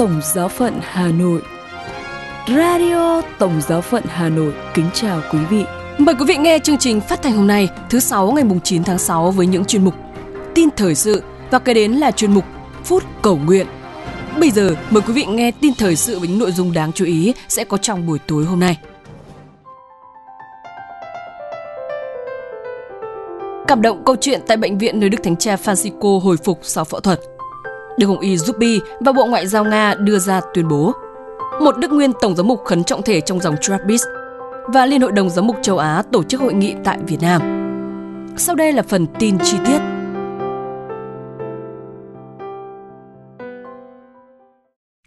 Tổng Giáo phận Hà Nội. Radio Tổng Giáo phận Hà Nội kính chào quý vị. Mời quý vị nghe chương trình phát thanh hôm nay, thứ sáu ngày 9 tháng 6 với những chuyên mục tin thời sự và kế đến là chuyên mục phút cầu nguyện. Bây giờ mời quý vị nghe tin thời sự với những nội dung đáng chú ý sẽ có trong buổi tối hôm nay. Cảm động câu chuyện tại bệnh viện nơi Đức Thánh Cha Francisco hồi phục sau phẫu thuật. Đức Hồng Y Zuppi và Bộ Ngoại giao Nga đưa ra tuyên bố. Một Đức Nguyên Tổng giám mục khấn trọng thể trong dòng Trappist và Liên hội đồng giám mục châu Á tổ chức hội nghị tại Việt Nam. Sau đây là phần tin chi tiết.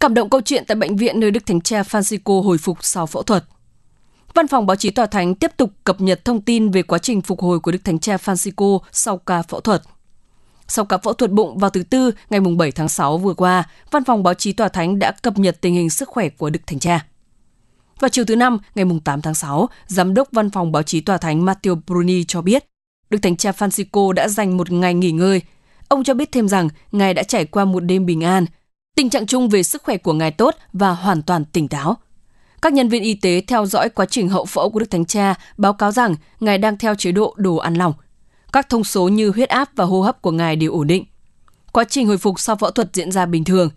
Cảm động câu chuyện tại bệnh viện nơi Đức Thánh Cha Francisco hồi phục sau phẫu thuật. Văn phòng báo chí Tòa Thánh tiếp tục cập nhật thông tin về quá trình phục hồi của Đức Thánh Cha Francisco sau ca phẫu thuật. Sau ca phẫu thuật bụng vào thứ Tư ngày 7 tháng 6 vừa qua, Văn phòng báo chí Tòa Thánh đã cập nhật tình hình sức khỏe của Đức Thánh Cha. Vào chiều thứ Năm, ngày 8 tháng 6, Giám đốc Văn phòng báo chí Tòa Thánh Matteo Bruni cho biết, Đức Thánh Cha Francisco đã dành một ngày nghỉ ngơi. Ông cho biết thêm rằng Ngài đã trải qua một đêm bình an. Tình trạng chung về sức khỏe của Ngài tốt và hoàn toàn tỉnh táo. Các nhân viên y tế theo dõi quá trình hậu phẫu của Đức Thánh Cha báo cáo rằng Ngài đang theo chế độ đồ ăn lỏng. Các thông số như huyết áp và hô hấp của Ngài đều ổn định. Quá trình hồi phục sau phẫu thuật diễn ra bình thường.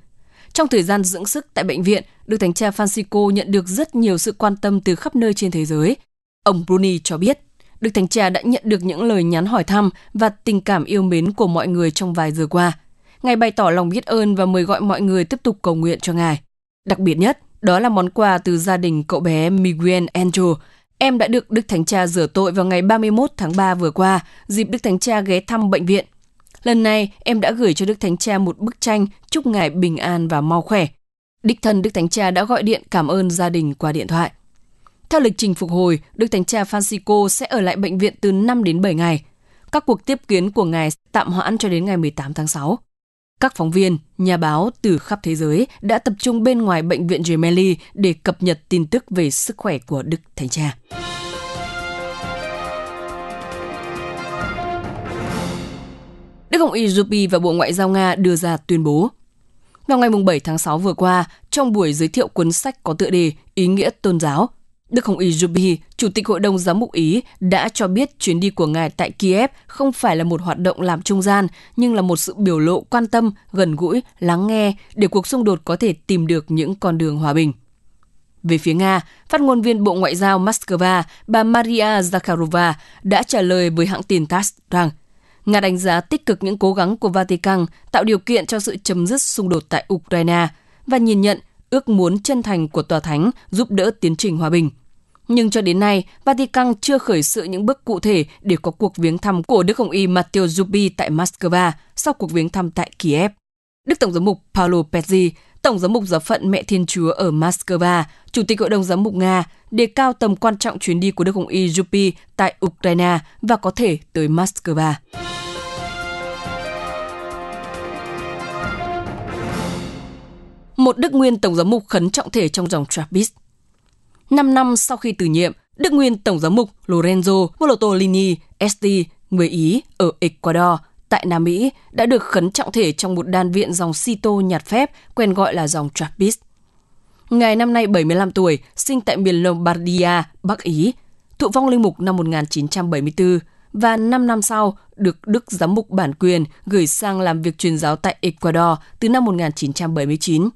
Trong thời gian dưỡng sức tại bệnh viện, Đức Thánh Cha Francisco nhận được rất nhiều sự quan tâm từ khắp nơi trên thế giới. Ông Bruni cho biết, Đức Thánh Cha đã nhận được những lời nhắn hỏi thăm và tình cảm yêu mến của mọi người trong vài giờ qua. Ngài bày tỏ lòng biết ơn và mời gọi mọi người tiếp tục cầu nguyện cho Ngài. Đặc biệt nhất, đó là món quà từ gia đình cậu bé Miguel Angel. Em đã được Đức Thánh Cha rửa tội vào ngày 31 tháng 3 vừa qua, dịp Đức Thánh Cha ghé thăm bệnh viện. Lần này, em đã gửi cho Đức Thánh Cha một bức tranh chúc ngài bình an và mau khỏe. Đích thân Đức Thánh Cha đã gọi điện cảm ơn gia đình qua điện thoại. Theo lịch trình phục hồi, Đức Thánh Cha Francisco sẽ ở lại bệnh viện từ 5 đến 7 ngày. Các cuộc tiếp kiến của ngài tạm hoãn cho đến ngày 18 tháng 6. Các phóng viên, nhà báo từ khắp thế giới đã tập trung bên ngoài bệnh viện Gemelli để cập nhật tin tức về sức khỏe của Đức Thánh Cha. Đức Hồng Y Rupi và Bộ Ngoại giao Nga đưa ra tuyên bố. Vào ngày 7 tháng 6 vừa qua, trong buổi giới thiệu cuốn sách có tựa đề Ý nghĩa tôn giáo, Đức Hồng Y Yubi, Chủ tịch Hội đồng Giám mục Ý, đã cho biết chuyến đi của ngài tại Kiev không phải là một hoạt động làm trung gian, nhưng là một sự biểu lộ quan tâm, gần gũi, lắng nghe để cuộc xung đột có thể tìm được những con đường hòa bình. Về phía Nga, phát ngôn viên Bộ Ngoại giao Moscow, bà Maria Zakharova đã trả lời với hãng tin TASS rằng Nga đánh giá tích cực những cố gắng của Vatican tạo điều kiện cho sự chấm dứt xung đột tại Ukraine và nhìn nhận ước muốn chân thành của Tòa Thánh giúp đỡ tiến trình hòa bình. Nhưng cho đến nay, Vatican chưa khởi sự những bước cụ thể để có cuộc viếng thăm của Đức Hồng Y Matteo Zuppi tại Moscow sau cuộc viếng thăm tại Kiev. Đức Tổng giám mục Paolo Pezzi, Tổng giám mục giáo phận Mẹ Thiên Chúa ở Moscow, Chủ tịch Hội đồng giám mục Nga, đề cao tầm quan trọng chuyến đi của Đức Hồng Y Zuppi tại Ukraine và có thể tới Moscow. Một Đức Nguyên Tổng giám mục khấn trọng thể trong dòng Trappist. Năm năm sau khi từ nhiệm, Đức Nguyên Tổng giám mục Lorenzo Volotolini ST, người Ý ở Ecuador, tại Nam Mỹ, đã được khấn trọng thể trong một đan viện dòng Sito nhạt phép, quen gọi là dòng Trappist. Ngài năm nay 75 tuổi, sinh tại miền Lombardia, Bắc Ý, thụ vong linh mục năm 1974 và 5 năm sau được Đức Giám mục bản quyền gửi sang làm việc truyền giáo tại Ecuador từ năm 1979.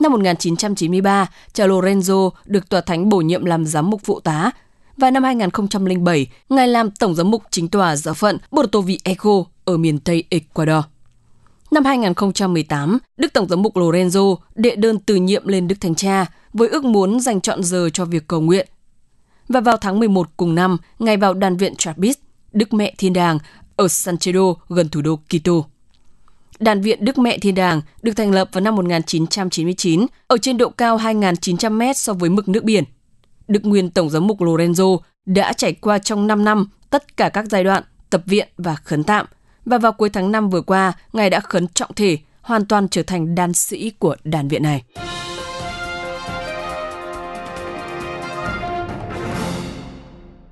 Năm 1993, cha Lorenzo được tòa thánh bổ nhiệm làm giám mục phụ tá. Và năm 2007, ngài làm tổng giám mục chính tòa giáo phận Puerto Viejo ở miền Tây Ecuador. Năm 2018, Đức Tổng giám mục Lorenzo đệ đơn từ nhiệm lên Đức Thánh Cha với ước muốn dành chọn giờ cho việc cầu nguyện. Và vào tháng 11 cùng năm, ngài vào đàn viện Trappist, Đức Mẹ Thiên Đàng ở Sanchedo gần thủ đô Quito. Đàn viện Đức Mẹ Thiên Đàng được thành lập vào năm 1999 ở trên độ cao 2.900 mét so với mực nước biển. Đức Nguyên Tổng giám mục Lorenzo đã trải qua trong 5 năm tất cả các giai đoạn tập viện và khấn tạm. Và vào cuối tháng 5 vừa qua, Ngài đã khấn trọng thể, hoàn toàn trở thành đan sĩ của đàn viện này.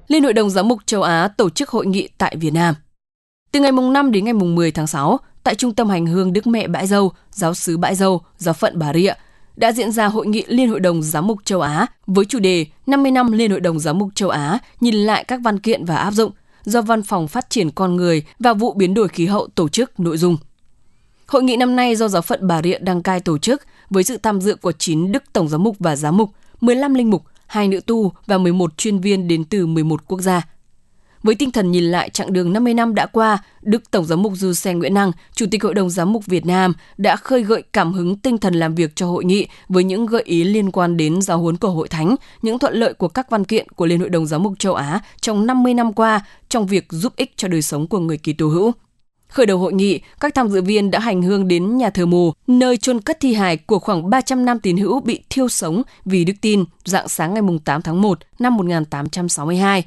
Liên hội đồng giám mục châu Á tổ chức hội nghị tại Việt Nam. Từ ngày mùng 5 đến ngày mùng 10 tháng 6, tại Trung tâm Hành hương Đức Mẹ Bãi Dâu, Giáo sứ Bãi Dâu, Giáo phận Bà Rịa, đã diễn ra hội nghị Liên hội đồng Giám mục châu Á với chủ đề 50 năm Liên hội đồng Giám mục châu Á nhìn lại các văn kiện và áp dụng do Văn phòng Phát triển Con Người và Vụ Biến đổi Khí hậu tổ chức nội dung. Hội nghị năm nay do giáo phận Bà Rịa đăng cai tổ chức với sự tham dự của 9 Đức Tổng Giám mục và Giám mục, 15 linh mục, hai nữ tu và 11 chuyên viên đến từ 11 quốc gia. Với tinh thần nhìn lại chặng đường 50 năm đã qua, Đức Tổng giám mục Du Xe Nguyễn Năng, Chủ tịch Hội đồng Giám mục Việt Nam đã khơi gợi cảm hứng tinh thần làm việc cho hội nghị với những gợi ý liên quan đến giáo huấn của Hội Thánh, những thuận lợi của các văn kiện của Liên Hội đồng Giám mục châu Á trong 50 năm qua trong việc giúp ích cho đời sống của người kỳ tù hữu. Khởi đầu hội nghị, các tham dự viên đã hành hương đến nhà thờ mù, nơi chôn cất thi hài của khoảng 300 năm tín hữu bị thiêu sống vì đức tin dạng sáng ngày 8 tháng 1 năm 1862.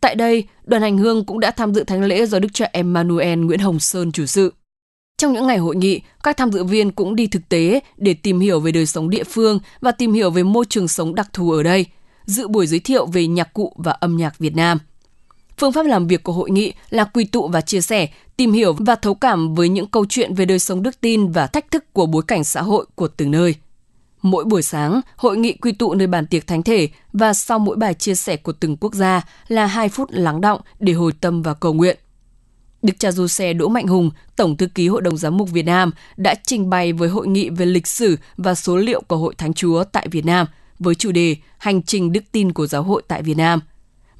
Tại đây, đoàn hành hương cũng đã tham dự thánh lễ do Đức cha Emmanuel Nguyễn Hồng Sơn chủ sự. Trong những ngày hội nghị, các tham dự viên cũng đi thực tế để tìm hiểu về đời sống địa phương và tìm hiểu về môi trường sống đặc thù ở đây, dự buổi giới thiệu về nhạc cụ và âm nhạc Việt Nam. Phương pháp làm việc của hội nghị là quy tụ và chia sẻ, tìm hiểu và thấu cảm với những câu chuyện về đời sống đức tin và thách thức của bối cảnh xã hội của từng nơi. Mỗi buổi sáng, hội nghị quy tụ nơi bàn tiệc thánh thể và sau mỗi bài chia sẻ của từng quốc gia là 2 phút lắng động để hồi tâm và cầu nguyện. Đức cha Du Xe Đỗ Mạnh Hùng, Tổng thư ký Hội đồng Giám mục Việt Nam đã trình bày với hội nghị về lịch sử và số liệu của Hội Thánh Chúa tại Việt Nam với chủ đề Hành trình đức tin của giáo hội tại Việt Nam –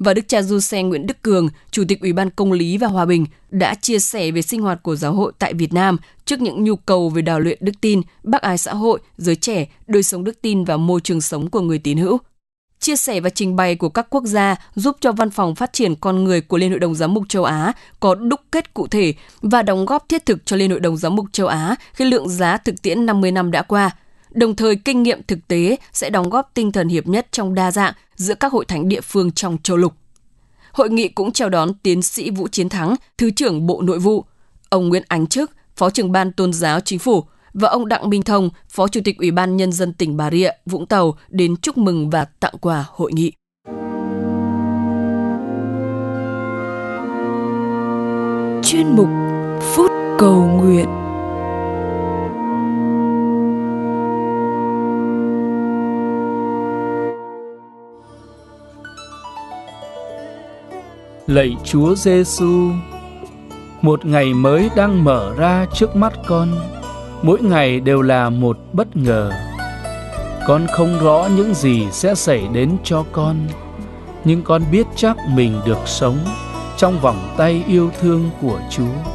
và Đức cha Du Xe Nguyễn Đức Cường, Chủ tịch Ủy ban Công lý và Hòa bình, đã chia sẻ về sinh hoạt của giáo hội tại Việt Nam trước những nhu cầu về đào luyện đức tin, bác ái xã hội, giới trẻ, đời sống đức tin và môi trường sống của người tín hữu. Chia sẻ và trình bày của các quốc gia giúp cho Văn phòng Phát triển Con Người của Liên hội đồng Giám mục châu Á có đúc kết cụ thể và đóng góp thiết thực cho Liên hội đồng Giám mục châu Á khi lượng giá thực tiễn 50 năm đã qua – Đồng thời kinh nghiệm thực tế sẽ đóng góp tinh thần hiệp nhất trong đa dạng giữa các hội thánh địa phương trong châu lục. Hội nghị cũng chào đón tiến sĩ Vũ Chiến Thắng, Thứ trưởng Bộ Nội vụ, ông Nguyễn Ánh Trức, Phó trưởng ban tôn giáo chính phủ và ông Đặng Minh Thông, Phó Chủ tịch Ủy ban Nhân dân tỉnh Bà Rịa, Vũng Tàu đến chúc mừng và tặng quà hội nghị. Chuyên mục Phút Cầu Nguyện Lạy Chúa Giêsu, một ngày mới đang mở ra trước mắt con, mỗi ngày đều là một bất ngờ. Con không rõ những gì sẽ xảy đến cho con, nhưng con biết chắc mình được sống trong vòng tay yêu thương của Chúa,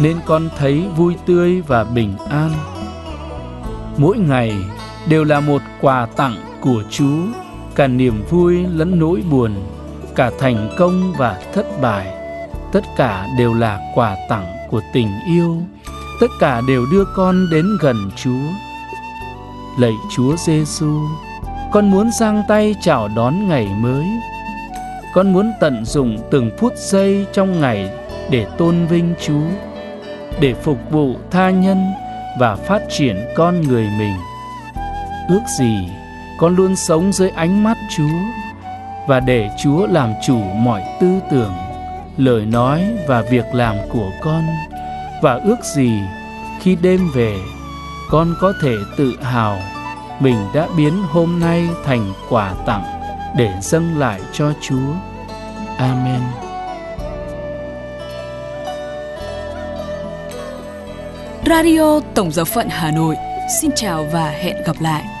nên con thấy vui tươi và bình an. Mỗi ngày đều là một quà tặng của Chúa, cả niềm vui lẫn nỗi buồn cả thành công và thất bại. Tất cả đều là quà tặng của tình yêu. Tất cả đều đưa con đến gần chúa. Lạy chúa giêsu con muốn giang tay chào đón ngày mới. Con muốn tận dụng từng phút giây trong ngày để tôn vinh chúa, để phục vụ tha nhân và phát triển con người mình. Ước gì con luôn sống dưới ánh mắt chúa và để Chúa làm chủ mọi tư tưởng, lời nói và việc làm của con và ước gì khi đêm về con có thể tự hào mình đã biến hôm nay thành quà tặng để dâng lại cho Chúa. Amen. Radio Tổng giáo phận Hà Nội xin chào và hẹn gặp lại.